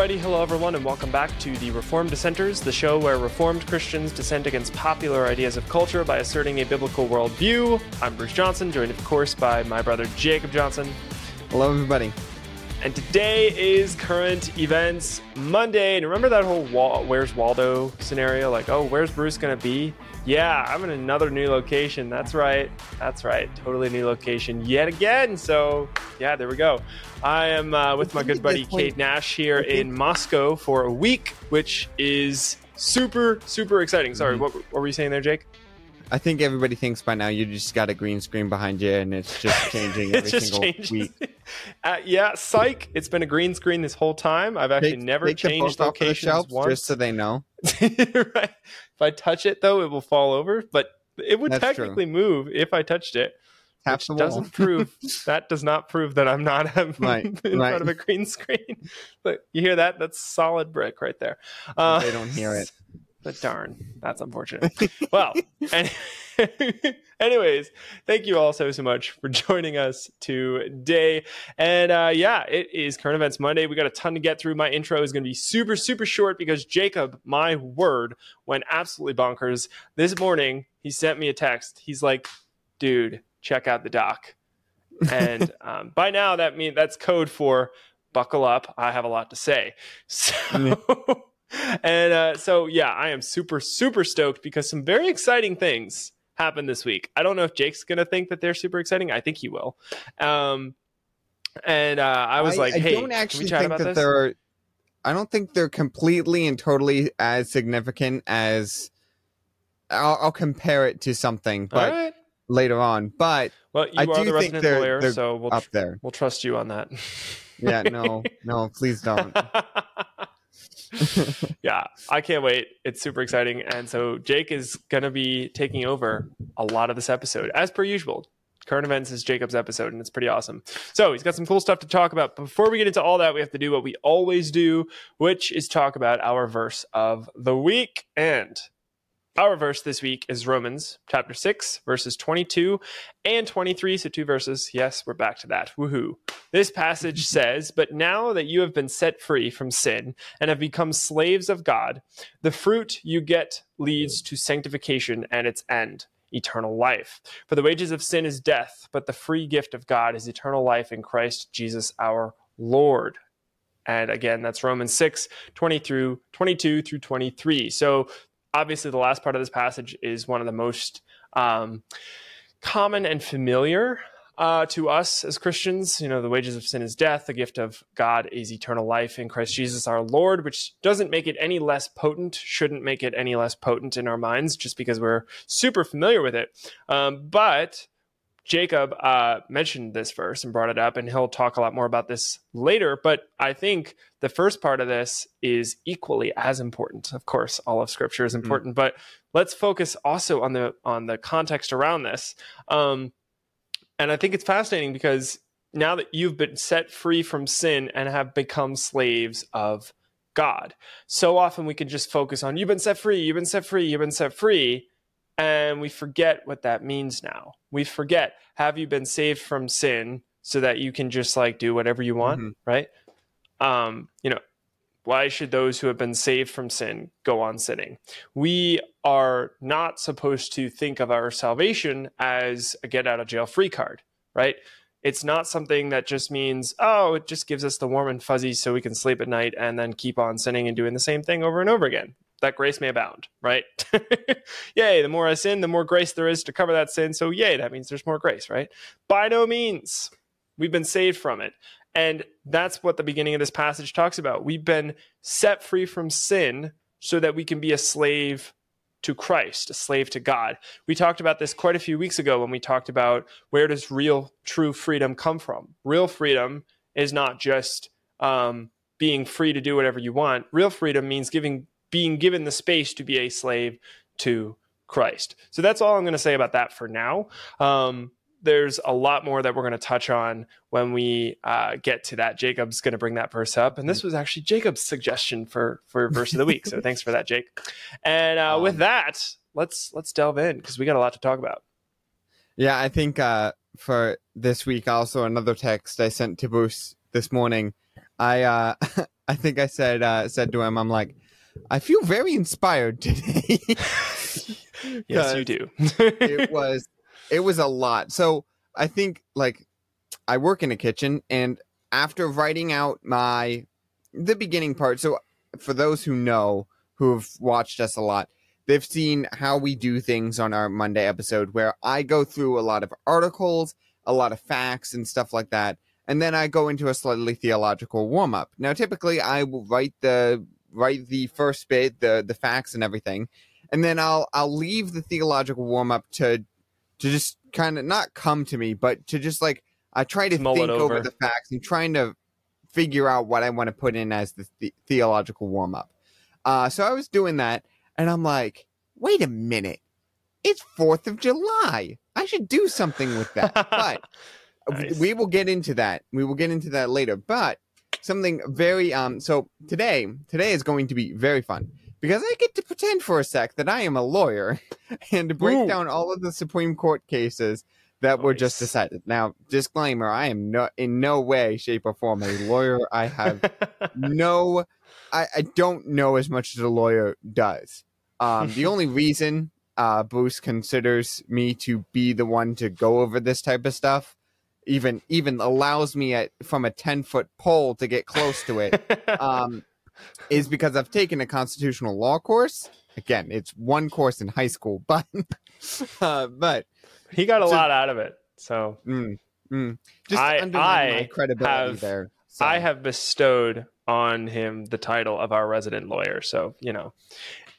Alrighty, hello everyone, and welcome back to the Reformed Dissenters, the show where Reformed Christians dissent against popular ideas of culture by asserting a biblical worldview. I'm Bruce Johnson, joined of course by my brother Jacob Johnson. Hello, everybody. And today is current events Monday. And remember that whole Wal- Where's Waldo scenario? Like, oh, where's Bruce gonna be? Yeah, I'm in another new location. That's right. That's right. Totally new location yet again. So, yeah, there we go. I am uh, with my good buddy Kate Nash here in Moscow for a week, which is super, super exciting. Sorry, Mm-hmm. what, what were you saying there, Jake? I think everybody thinks by now you just got a green screen behind you and it's just changing every It just single changes. week. Uh, yeah, psych. It's been a green screen this whole time. I've actually Take- never take the changed off the locations once. just so they know. right. If I touch it, though, it will fall over. But it would That's true. technically move if I touched it. Tap which doesn't prove that does not prove that I'm not um, Right, in right. front of a green screen. But you hear that? That's solid brick right there. Uh, They don't hear it. But darn, that's unfortunate. well, and, anyways, thank you all so so much for joining us today. And uh, yeah, it is current events Monday. We got a ton to get through. My intro is going to be super super short because Jacob, my word, went absolutely bonkers this morning. He sent me a text. He's like, "Dude, check out the doc." And um, by now, that means that's code for buckle up. I have a lot to say. So. And uh, so, yeah, I am super, super stoked because some very exciting things happened this week. I don't know if Jake's going to think that they're super exciting. I think he will. Um, and uh, I was like, I hey, don't can we think about that this? they're. I don't think they're completely and totally as significant as. I'll, I'll compare it to something, but right. later on. But Well, you I are do the resident they're- lawyer, they're so we'll, up there, we'll trust you on that. yeah, no, no, please don't. yeah, I can't wait. It's super exciting. And so Jake is going to be taking over a lot of this episode, as per usual. Current events is Jacob's episode, and it's pretty awesome. So he's got some cool stuff to talk about. Before we get into all that, we have to do what we always do, which is talk about our verse of the week. And our verse this week is Romans chapter 6, verses 22 and 23. So two verses. Yes, we're back to that. Woohoo. This passage says, But now that you have been set free from sin and have become slaves of God, the fruit you get leads to sanctification and its end, eternal life. For the wages of sin is death, but the free gift of God is eternal life in Christ Jesus our Lord. And again, that's Romans 6, 20 through 22 through 23. So obviously the last part of this passage is one of the most um, common and familiar uh, to us as Christians. You know, the wages of sin is death, the gift of God is eternal life in Christ Jesus our Lord, which doesn't make it any less potent, shouldn't make it any less potent in our minds just because we're super familiar with it. Um, but Jacob uh, mentioned this verse and brought it up, and he'll talk a lot more about this later. But I think the first part of this is equally as important. Of course, all of Scripture is important, but let's focus also on the on the context around this. Um, and I think it's fascinating because now that you've been set free from sin and have become slaves of God, so often we can just focus on you've been set free, you've been set free, you've been set free, and we forget what that means now. We forget have you been saved from sin so that you can just like do whatever you want, Mhm. right? Um, you know, why should those who have been saved from sin go on sinning? We are not supposed to think of our salvation as a get out of jail free card, right? It's not something that just means, oh, it just gives us the warm and fuzzy so we can sleep at night and then keep on sinning and doing the same thing over and over again. That grace may abound, right? yay, the more I sin, the more grace there is to cover that sin. So, yay, that means there's more grace, right? By no means. We've been saved from it. And that's what the beginning of this passage talks about. We've been set free from sin so that we can be a slave to Christ, a slave to God. We talked about this quite a few weeks ago when we talked about where does real, true freedom come from. Real freedom is not just um, being free to do whatever you want. Real freedom means giving, being given the space to be a slave to Christ. So that's all I'm going to say about that for now. Um, there's a lot more that we're going to touch on when we uh, get to that. Jacob's going to bring that verse up, and this was actually Jacob's suggestion for for verse of the week. So thanks for that, Jake. And uh, with Um, that, let's let's delve in because we got a lot to talk about. Yeah, I think uh, for this week, also another text I sent to Bruce this morning. I uh, I think I said uh, said to him, I'm like, I feel very inspired today. yes, you do. it was it was a lot. So I think like I work in a kitchen, and after writing out my the beginning part, so for those who know who've watched us a lot, they've seen how we do things on our Monday episode, where I go through a lot of articles, a lot of facts, and stuff like that. And then I go into a slightly theological warm up. Now, typically, I will write the write the first bit, the the facts and everything, and then I'll I'll leave the theological warm up to to just kind of not come to me, but to just like I try to Mull think over. over. the facts and trying to figure out what I want to put in as the, the theological warm up. Uh, so I was doing that, and I'm like, wait a minute, it's Fourth of July. I should do something with that. But Nice. we will get into that. We will get into that later. But something very um. So today, today is going to be very fun because I get to pretend for a sec that I am a lawyer and to break Ooh. down all of the Supreme Court cases that were just decided. Now, disclaimer: I am no in no way, shape, or form a lawyer. I have no, I, I don't know as much as a lawyer does. Um, the only reason uh, Bruce considers me to be the one to go over this type of stuff, even even allows me at from a ten foot pole to get close to it, um, is because I've taken a constitutional law course. Again, it's one course in high school, but uh, but he got a So- lot out of it. So mm, mm, just I- undermine my I credibility have- there. So, I have bestowed on him the title of our resident lawyer. So, you know,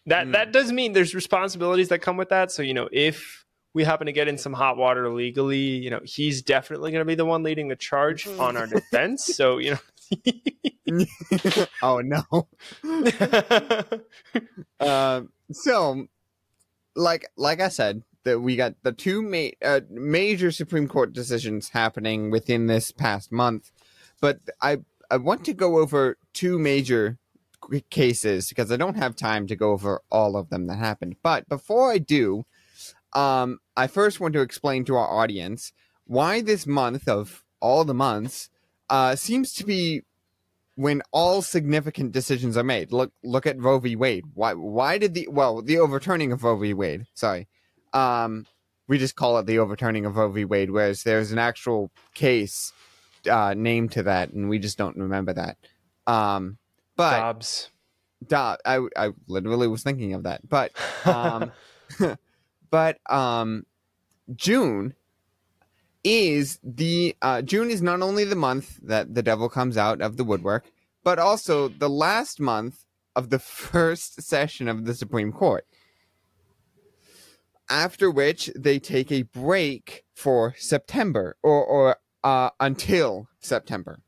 that Mm. that does mean there's responsibilities that come with that. So, you know, if we happen to get in some hot water legally, you know, he's definitely going to be the one leading the charge on our defense. So, you know. oh no. know, Um, so, like like I said, that we got the two ma- uh, major Supreme Court decisions happening within this past month, but I I want to go over two major cases because I don't have time to go over all of them that happened. But before I do, um, I first want to explain to our audience why this month of all the months uh, seems to be when all significant decisions are made. Look look at Roe v. Wade. Why why did the well the overturning of Roe v. Wade? Sorry, um, we just call it the overturning of Roe v. Wade, whereas there's an actual case uh, named to that, and we just don't remember that. Um, but Dobbs. duh, I I literally was thinking of that, but um, but um, June is the uh, June is not only the month that the devil comes out of the woodwork, but also the last month of the first session of the Supreme Court. After which they take a break for September or or uh, until September.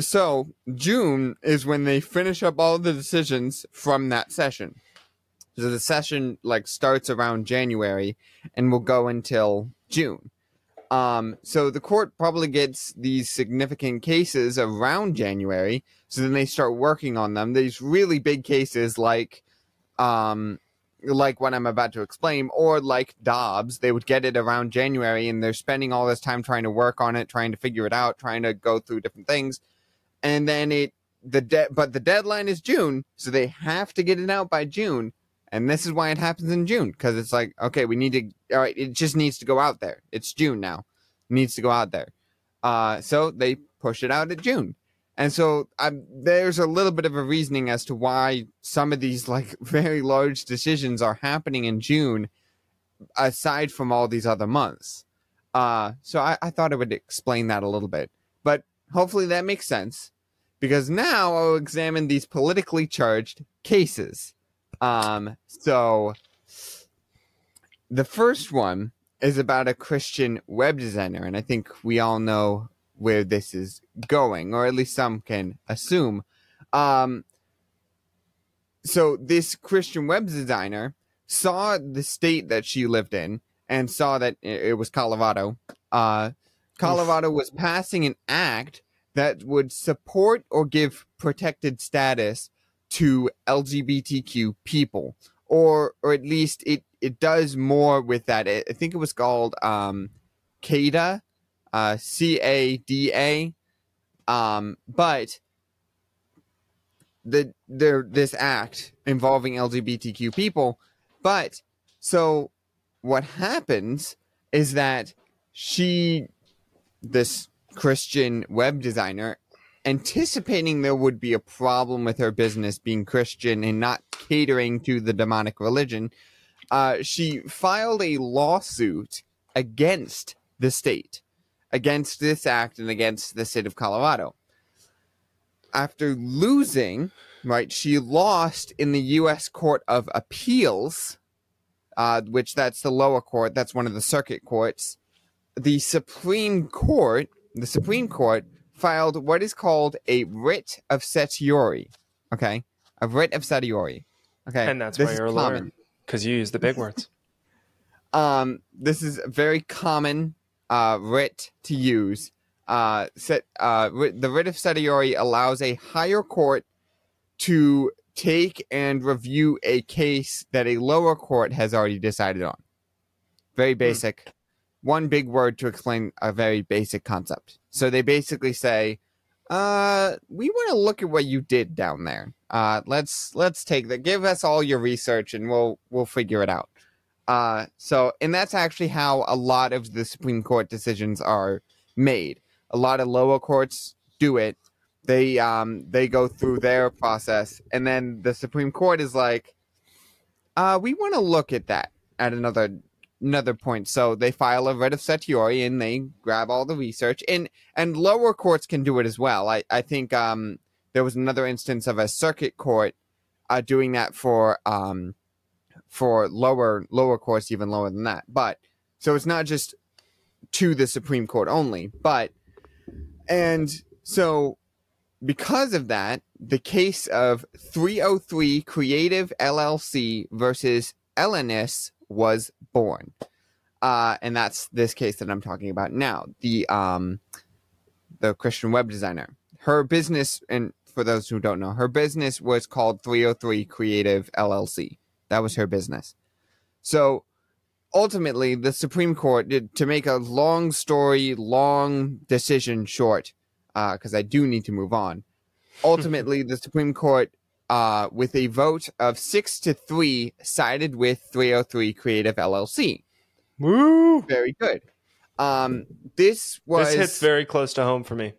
So June is when they finish up all the decisions from that session. So the session like starts around January and will go until June. Um, so the court probably gets these significant cases around January. So then they start working on them. These really big cases like, um, like what I'm about to explain, or like Dobbs, they would get it around January and they're spending all this time trying to work on it, trying to figure it out, trying to go through different things. And then it, the de- but the deadline is June, so they have to get it out by June. And this is why it happens in June because it's like, okay, we need to, all right, it just needs to go out there. It's June now, it needs to go out there. Uh, so they push it out at June. And so um, there's a little bit of a reasoning as to why some of these like very large decisions are happening in June, aside from all these other months. Uh, so I, I thought I would explain that a little bit, but hopefully that makes sense because now I'll examine these politically charged cases. Um, so the first one is about a Christian web designer, and I think we all know where this is going, or at least some can assume. Um, so this Christian web designer saw the state that she lived in and saw that it was Colorado. Uh, Colorado was passing an act that would support or give protected status to LGBTQ people, or or at least it it does more with that. I think it was called um, CADA, uh, C A D A, um, but the there this act involving LGBTQ people. But so what happens is that she, this Christian web designer, anticipating there would be a problem with her business being Christian and not catering to the demonic religion, uh, she filed a lawsuit against the state, against this act, and against the state of Colorado. After losing, right, she lost in the U.S. Court of Appeals, uh, which that's the lower court, that's one of the circuit courts. The Supreme Court, the Supreme Court filed what is called a writ of certiorari. Okay, a writ of certiorari. Okay, And that's this why you're a lawyer because you use the big words. Um, this is a very common uh, writ to use. Uh, set, uh, writ, the writ of certiorari allows a higher court to take and review a case that a lower court has already decided on. Very basic. One big word to explain a very basic concept. So they basically say, uh, we want to look at what you did down there. Uh, let's let's take that. Give us all your research, and we'll we'll figure it out. Uh, so, and that's actually how a lot of the Supreme Court decisions are made. A lot of lower courts do it. They um they go through their process, and then the Supreme Court is like, uh, we want to look at that at another another point. So they file a writ of certiorari, and they grab all the research, and and lower courts can do it as well. I I think um there was another instance of a circuit court uh doing that for um for lower lower courts even lower than that but so it's not just to the supreme court only but and so because of that the case of 303 creative llc versus Elenis was born uh and that's this case that i'm talking about now the um the christian web designer her business and for those who don't know her business was called 303 creative llc that was her business. So ultimately, the Supreme Court did to make a long story, long decision short, because I do need to move on. Ultimately, the Supreme Court, uh, with a vote of six to three, sided with 303 Creative LLC. Woo! Very good. Um, this was This hits very close to home for me.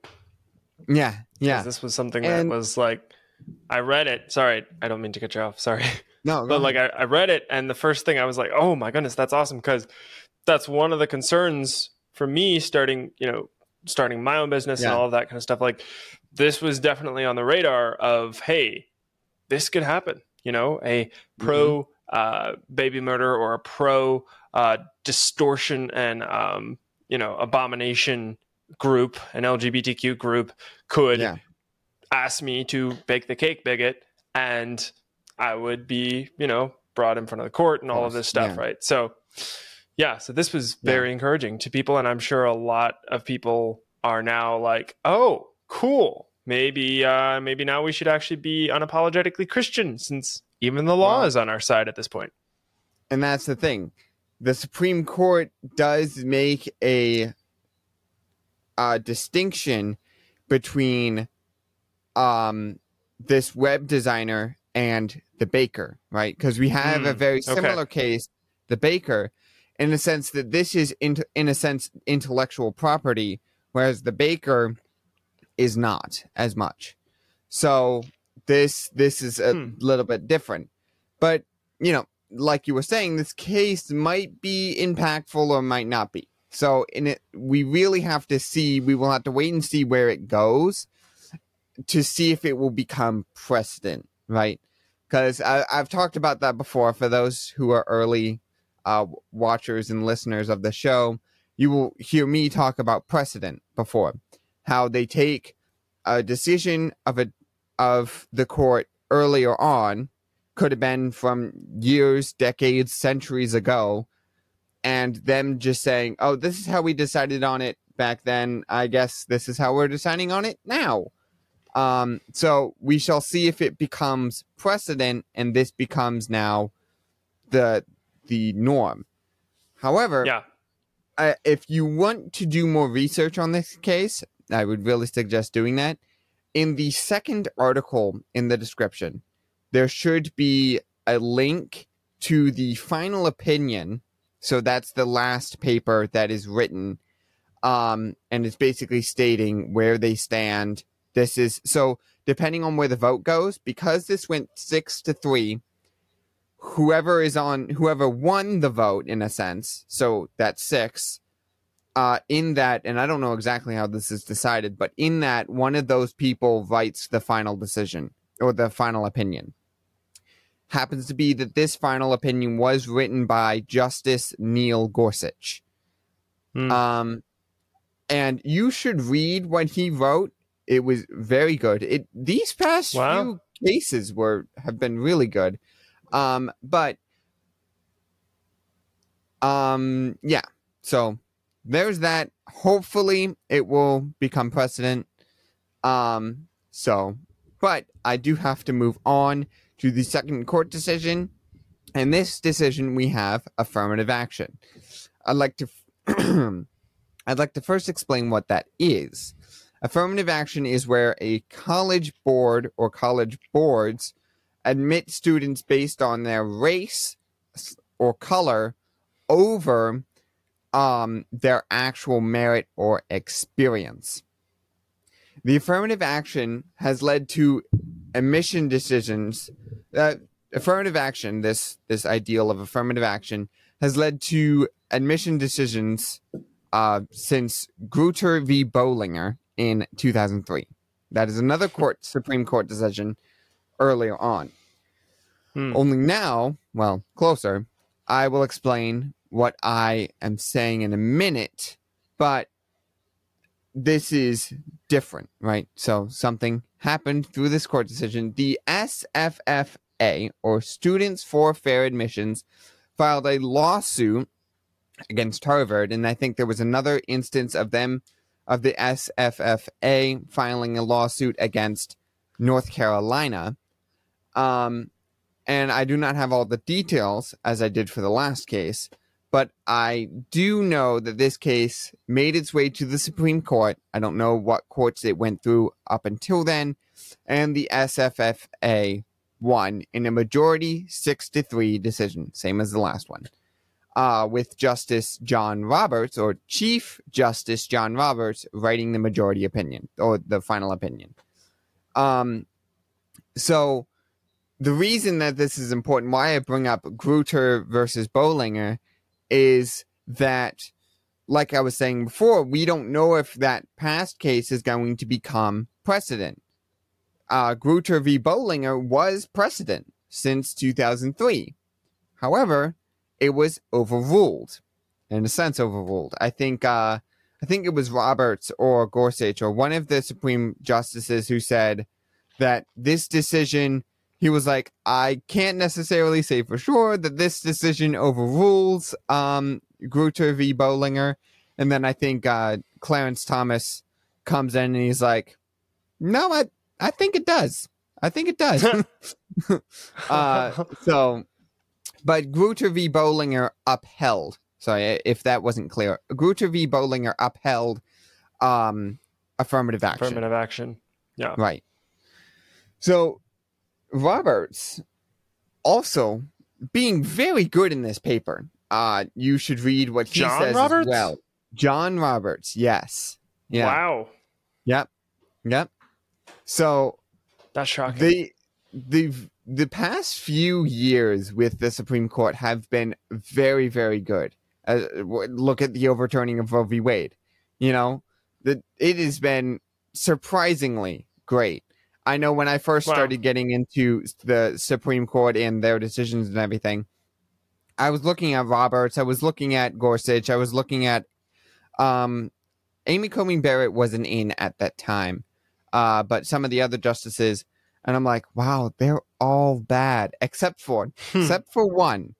yeah, yeah. This was something And- that was like, I read it. Sorry, I don't mean to cut you off. Sorry. No, but like. I, I read it and the first thing i was like oh my goodness that's awesome because that's one of the concerns for me starting you know starting my own business and all of that kind of stuff like this was definitely on the radar of hey this could happen you know a pro uh, baby murder or a pro uh, distortion and um, you know abomination group an lgbtq group could yeah, ask me to bake the cake bigot and I would be, you know, brought in front of the court and all of this stuff, yeah. right? So yeah, so this was very encouraging to people and I'm sure a lot of people are now like, "Oh, cool. Maybe uh maybe now we should actually be unapologetically Christian since even the law is on our side at this point." and that's the thing. The Supreme Court does make a uh, distinction between um, this web designer and the baker, right? Because we have a Hmm, very okay. similar case, the baker, in the sense that this is, in, in a sense, intellectual property, whereas the baker is not as much. So this this is a Hmm. little bit different, but you know, like you were saying, this case might be impactful or might not be. So in it, we really have to see. We will have to wait and see where it goes to see if it will become precedent, right? Because I've talked about that before. For those who are early uh, watchers and listeners of the show, you will hear me talk about precedent before. How they take a decision of a of the court earlier on could have been from years, decades, centuries ago, and them just saying, "Oh, this is how we decided on it back then. I guess this is how we're deciding on it now." Um, so we shall see if it becomes precedent, and this becomes now the the norm. However, Yeah. uh, if you want to do more research on this case, I would really suggest doing that. in the second article in the description, there should be a link to the final opinion. So that's the last paper that is written. Um, and it's basically stating where they stand. This is so depending on where the vote goes, because this went six to three, whoever is on whoever won the vote in a sense, so that's six, uh, in that, and I don't know exactly how this is decided, but in that, one of those people writes the final decision or the final opinion. Happens to be that this final opinion was written by Justice Neil Gorsuch. Hmm. Um, and you should read what he wrote. It was very good. It these past Wow. few cases were have been really good. Um, but um, yeah. So there's that. Hopefully, it will become precedent. Um, so, but I do have to move on to the second court decision. And this decision, we have affirmative action. I'd like to, I'd like to first explain what that is. Affirmative action is where a college board or college boards admit students based on their race or color over um, their actual merit or experience. The affirmative action has led to admission decisions. Uh, affirmative action, this this ideal of affirmative action, has led to admission decisions uh, since Grutter v. Bollinger in 2003. That is another court Supreme Court decision earlier on. Hmm. Only now, well, closer, I will explain what I am saying in a minute, but this is different, right? So something happened through this court decision. The SFFA, or Students for Fair Admissions, filed a lawsuit against Harvard, and I think there was another instance of them, of the SFFA filing a lawsuit against North Carolina. Um, and I do not have all the details as I did for the last case, but I do know that this case made its way to the Supreme Court. I don't know what courts it went through up until then, and the SFFA won in a majority six to three decision, same as the last one, uh, with Justice John Roberts or Chief Justice John Roberts writing the majority opinion or the final opinion. Um, so the reason that this is important, why I bring up Grutter versus Bollinger, is that, like I was saying before, we don't know if that past case is going to become precedent. Uh, Grutter v. Bollinger was precedent since 2003. However, it was overruled, in a sense, overruled. I think, uh, I think it was Roberts or Gorsuch or one of the Supreme Justices who said that this decision he was like, I can't necessarily say for sure that this decision overrules um, Grutter v. Bollinger. And then I think uh, Clarence Thomas comes in and he's like, No, I, I think it does. I think it does. uh, so, but Grutter v. Bollinger upheld. Sorry if that wasn't clear. Grutter v. Bollinger upheld um, affirmative action. affirmative action. Yeah. Right. So Roberts also being very good in this paper. Uh you should read what he John says Roberts? as well. John Roberts, yes. Yeah. Wow. Yep. Yep. So That's shocking. the the the past few years with the Supreme Court have been very very good. Uh, look at the overturning of Roe v. Wade. You know, that it has been surprisingly great. I know when I first Wow. started getting into the Supreme Court and their decisions and everything, I was looking at Roberts, I was looking at Gorsuch, I was looking at um Amy Coney Barrett wasn't in at that time. Uh, but some of the other justices, and I'm like, wow, they're all bad except for Hmm. except for one.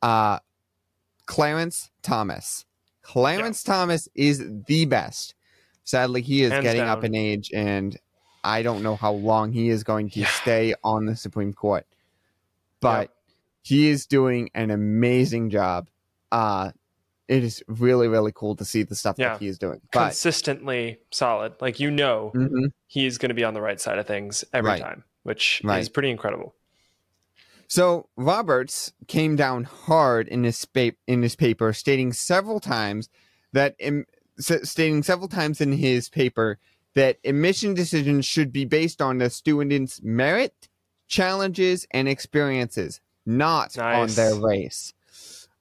Uh Clarence Thomas. Clarence Thomas is the best. Sadly, he is Hands getting up in age, and I don't know how long he is going to Yeah. stay on the Supreme Court. But he is doing an amazing job. Uh it is really really cool to see the stuff Yeah. that he is doing. But Consistently solid. Like you know Mhm. is going to be on the right side of things every Right. time, which is pretty incredible. So Roberts came down hard in his pa- in his paper, stating several times that im- stating several times in his paper that admission decisions should be based on the student's merit, challenges, and experiences, not on their race.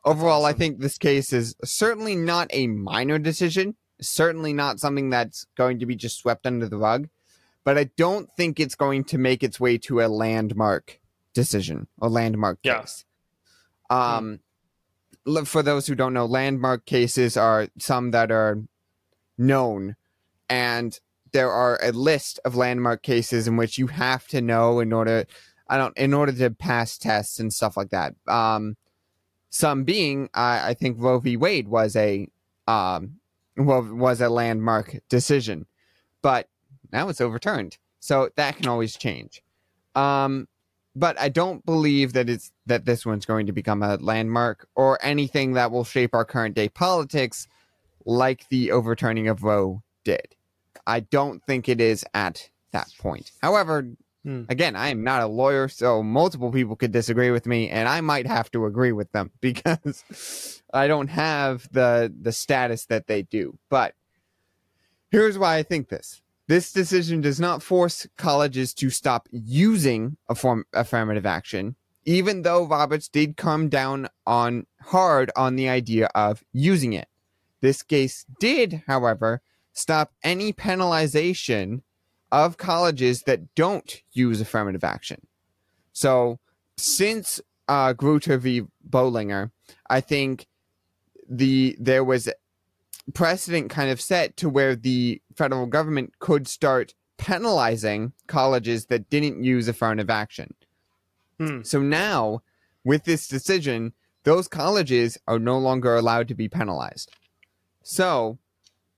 Overall, I think this case is certainly not a minor decision, certainly not something that's going to be just swept under the rug, but I don't think it's going to make its way to a landmark decision or landmark Yeah. case. Um, l- for those who don't know, landmark cases are some that are known, and there are a list of landmark cases in which you have to know in order, I don't, in order to pass tests and stuff like that. Um, some being, I, I think Roe v. Wade was a, um, wa- was a landmark decision, but now it's overturned, so that can always change. Um, but I don't believe that it's that this one's going to become a landmark or anything that will shape our current day politics like the overturning of Roe did. I don't think it is at that point. However, Hmm. again, I am not a lawyer, so multiple people could disagree with me, and I might have to agree with them because I don't have the the status that they do. But here's why I think this. This decision does not force colleges to stop using a form affirmative action, even though Roberts did come down on hard on the idea of using it. This case did, however, stop any penalization of colleges that don't use affirmative action. So, since uh, Grutter v. Bollinger, I think the there was precedent kind of set to where the federal government could start penalizing colleges that didn't use affirmative action. Hmm. So now, with this decision, those colleges are no longer allowed to be penalized. So,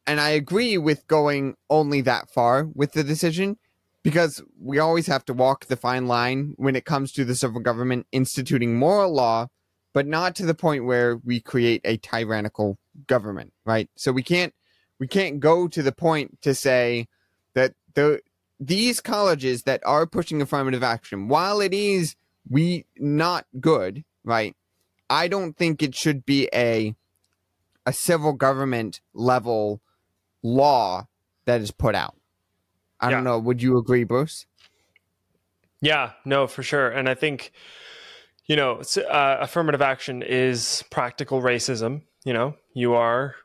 and I agree with going only that far with the decision because we always have to walk the fine line when it comes to the civil government instituting moral law, but not to the point where we create a tyrannical government, right? So we can't we can't go to the point to say that the these colleges that are pushing affirmative action, while it is we not good, right? I don't think it should be a a civil government level law that is put out. I don't know. Would you agree, Bruce? Yeah, no, for sure. And I think, you know, uh, affirmative action is practical racism. You know, you are,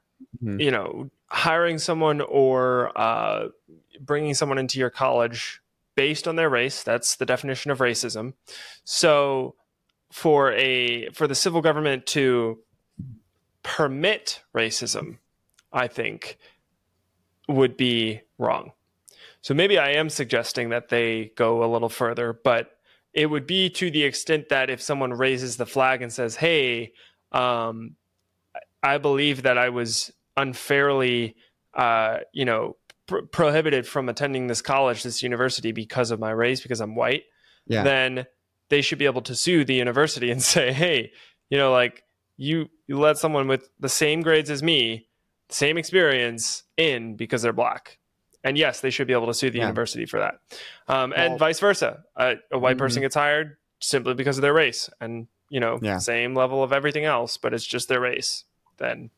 Mhm. you know, hiring someone or uh, bringing someone into your college based on their race. That's the definition of racism. So, for a for the civil government to permit racism, I think would be wrong. So maybe I am suggesting that they go a little further, but it would be to the extent that if someone raises the flag and says, "Hey, um, I believe that I was unfairly, uh, you know, pr- prohibited from attending this college, this university because of my race, because I'm white," Yeah. then they should be able to sue the university and say, "Hey, you know, like you you let someone with the same grades as me, same experience in because they're black." And yes, they should be able to sue the Yeah. university for that, um, Well- and vice versa. A, a white Mhm. person gets hired simply because of their race, and you know, Yeah. same level of everything else, but it's just their race. Then,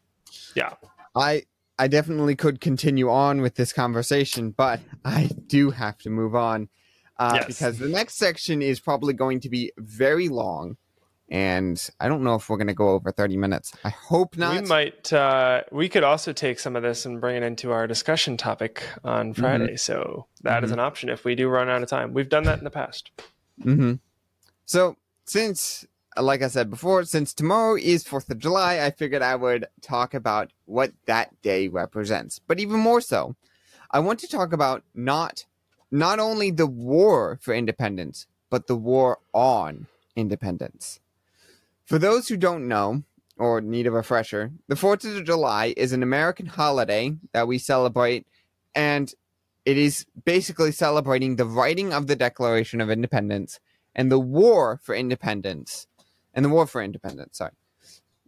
yeah, I I definitely could continue on with this conversation, but I do have to move on uh, Yes. because the next section is probably going to be very long, and I don't know if we're going to go over thirty minutes. I hope not. we might. Uh, we could also take some of this and bring it into our discussion topic on Mm-hmm. Friday. So that is an option if we do run out of time. We've done that in the past. hmm So since, like I said before, since tomorrow is Fourth of July, I figured I would talk about what that day represents. But even more so, I want to talk about not not only the war for independence, but the war on independence. For those who don't know or need a refresher, the Fourth of July is an American holiday that we celebrate, and it is basically celebrating the writing of the Declaration of Independence and the war for independence and the war for independence sorry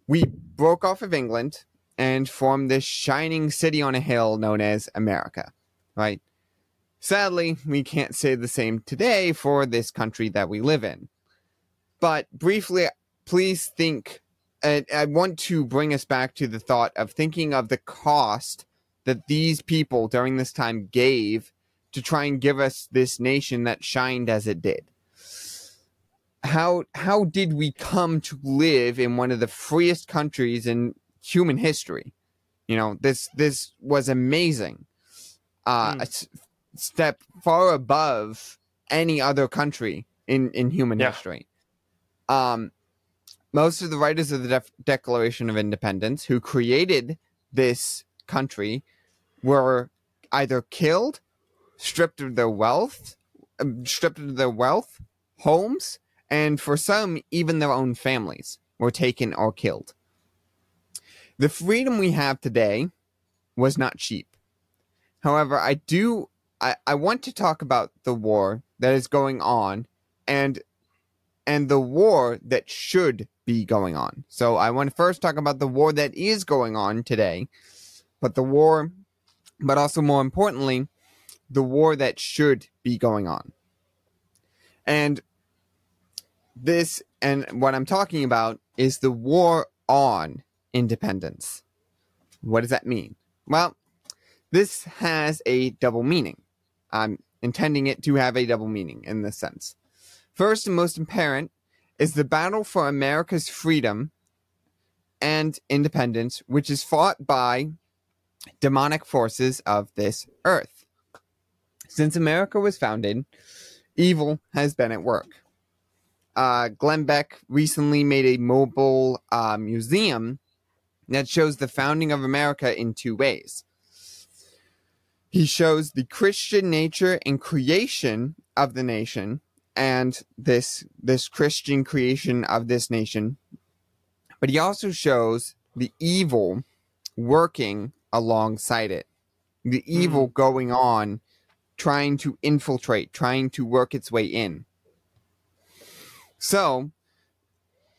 we broke off of england and formed this shining city on a hill known as America, right? Sadly, we can't say the same today for this country that we live in. But briefly, please think, and I want to bring us back to the thought of thinking of the cost that these people during this time gave to try and give us this nation that shined as it did. How how did we come to live in one of the freest countries in human history? You know, this this was amazing. Uh, Mm. a step far above any other country in in human Yeah. history. Um, most of the writers of the Def- Declaration of Independence who created this country were either killed, stripped of their wealth, um, stripped of their wealth, homes, and for some, even their own families were taken or killed. The freedom we have today was not cheap. However, I do I, I want to talk about the war that is going on and and the war that should be going on. So I want to first talk about the war that is going on today, but the war but also more importantly, the war that should be going on. And this and what I'm talking about is the war on independence. What does that mean? Well, this has a double meaning. I'm intending it to have a double meaning in this sense. First and most apparent is the battle for America's freedom and independence, which is fought by demonic forces of this earth. Since America was founded, evil has been at work. Uh, Glenn Beck recently made a mobile uh, museum that shows the founding of America in two ways. He shows the Christian nature and creation of the nation, and this this Christian creation of this nation, but he also shows the evil working alongside it, the hmm. evil going on, trying to infiltrate, trying to work its way in. So,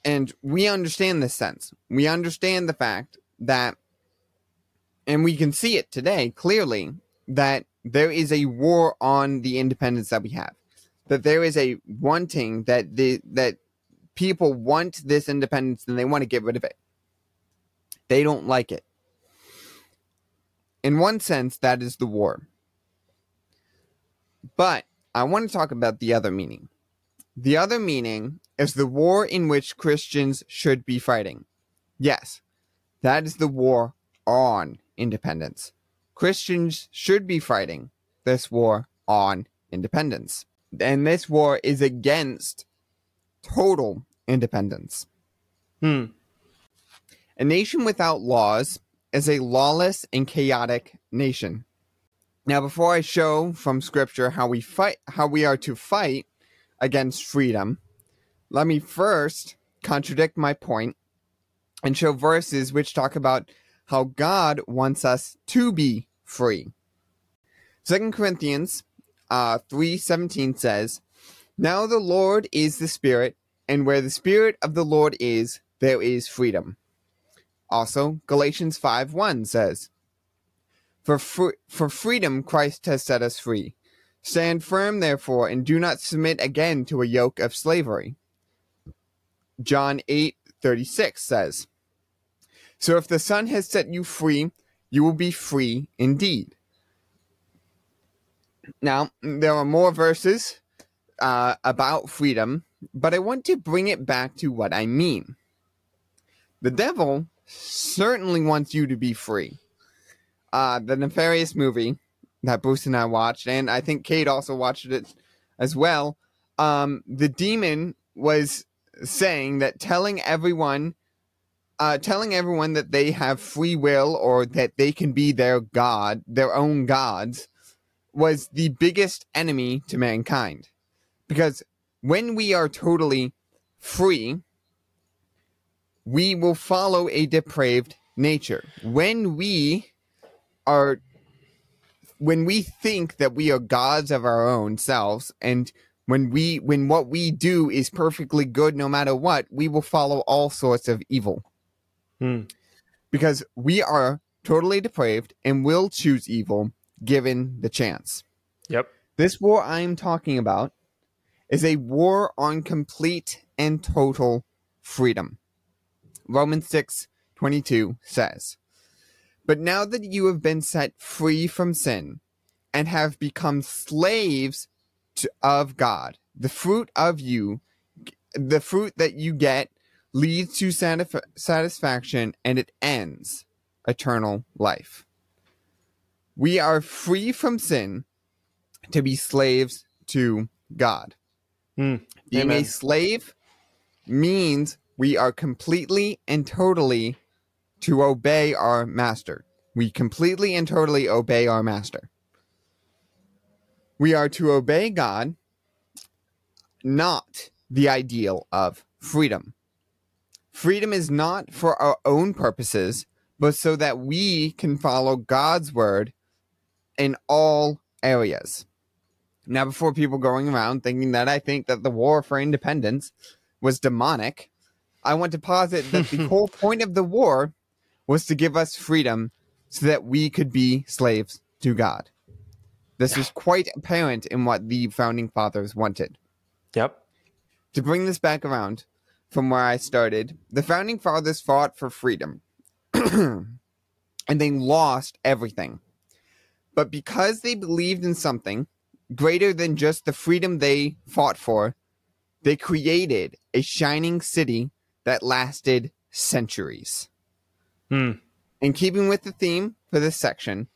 and we understand this sense. We understand the fact that, and we can see it today clearly, that there is a war on the independence that we have. That there is a wanting that the that people want this independence and they want to get rid of it. They don't like it. In one sense, that is the war. But I want to talk about the other meaning. The other meaning is the war in which Christians should be fighting. Yes, that is the war on independence. Christians should be fighting this war on independence. And this war is against total independence. Hmm. A nation without laws is a lawless and chaotic nation. Now, before I show from scripture how we fight, how we are to fight against freedom, let me first contradict my point and show verses which talk about how God wants us to be free. Second Corinthians uh, 3.17 says, Now the Lord is the Spirit, and where the Spirit of the Lord is, there is freedom. Also, Galatians 5.1 says, for, fr- for freedom Christ has set us free. Stand firm, therefore, and do not submit again to a yoke of slavery. John 8:36 says, So if the Son has set you free, you will be free indeed. Now, there are more verses uh, about freedom, but I want to bring it back to what I mean. The devil certainly wants you to be free. Uh, the nefarious movie that Bruce and I watched, and I think Kate also watched it as well. Um, the demon was saying that telling everyone, uh, telling everyone that they have free will or that they can be their god, their own gods, was the biggest enemy to mankind. Because when we are totally free, we will follow a depraved nature. When we are when we think that we are gods of our own selves and when we when what we do is perfectly good no matter what we will follow all sorts of evil Hmm. because we are totally depraved and will choose evil given the chance. Yep. This war I'm talking about is a war on complete and total freedom. Romans 6 22 says, But now that you have been set free from sin and have become slaves to, of God, the fruit of you, the fruit that you get leads to satisf- satisfaction and it ends eternal life. We are free from sin to be slaves to God. Hmm. Being Amen. a slave means we are completely and totally to obey our master. We completely and totally obey our master. We are to obey God, not the ideal of freedom. Freedom is not for our own purposes, but so that we can follow God's word in all areas. Now, before people going around thinking that I think that the war for independence was demonic, I want to posit that the whole point of the war was to give us freedom so that we could be slaves to God. This is quite apparent in what the founding fathers wanted. Yep. To bring this back around from where I started, the founding fathers fought for freedom and they lost everything. But because they believed in something greater than just the freedom they fought for, they created a shining city that lasted centuries. Hmm. In keeping with the theme for this section,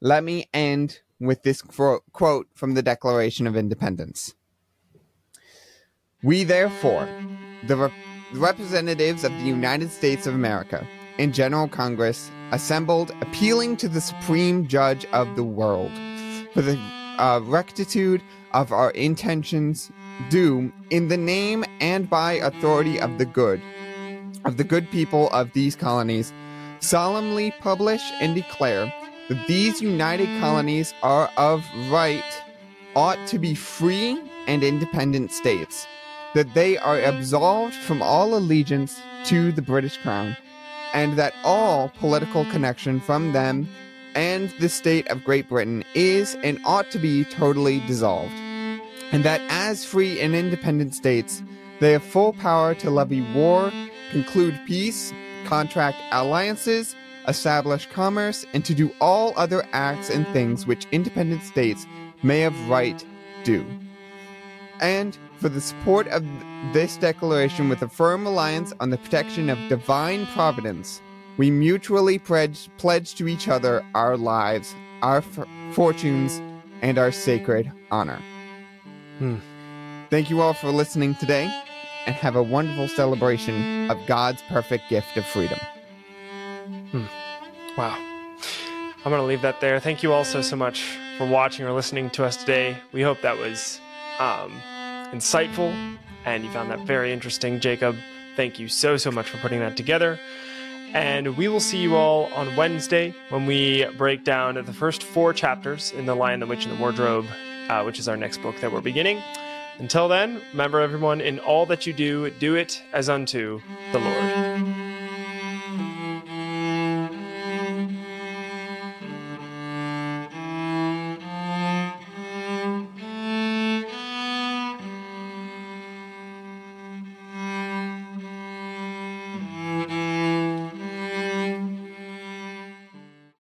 let me end with this quote, from the Declaration of Independence. We, therefore, the rep- representatives of the United States of America in General Congress, assembled appealing to the Supreme Judge of the world for the uh, rectitude of our intentions, do, in the name and by authority of the good, of the good people of these colonies, solemnly publish and declare that these united colonies are of right, ought to be free and independent states, that they are absolved from all allegiance to the British Crown, and that all political connection from them and the state of Great Britain is and ought to be totally dissolved, and that as free and independent states, they have full power to levy war, conclude peace, contract alliances, establish commerce, and to do all other acts and things which independent states may of right do. And for the support of this declaration with a firm reliance on the protection of divine providence, we mutually pledge, pledge to each other our lives, our f- fortunes, and our sacred honor. Hmm. Thank you all for listening today, and have a wonderful celebration of God's perfect gift of freedom. Wow. I'm going to leave that there. Thank you all so, so much for watching or listening to us today. We hope that was um, insightful and you found that very interesting. Jacob, thank you so, so much for putting that together. And we will see you all on Wednesday when we break down the first four chapters in The Lion, the Witch, and the Wardrobe, uh, which is our next book that we're beginning. Until then, remember everyone, in all that you do, do it as unto the Lord.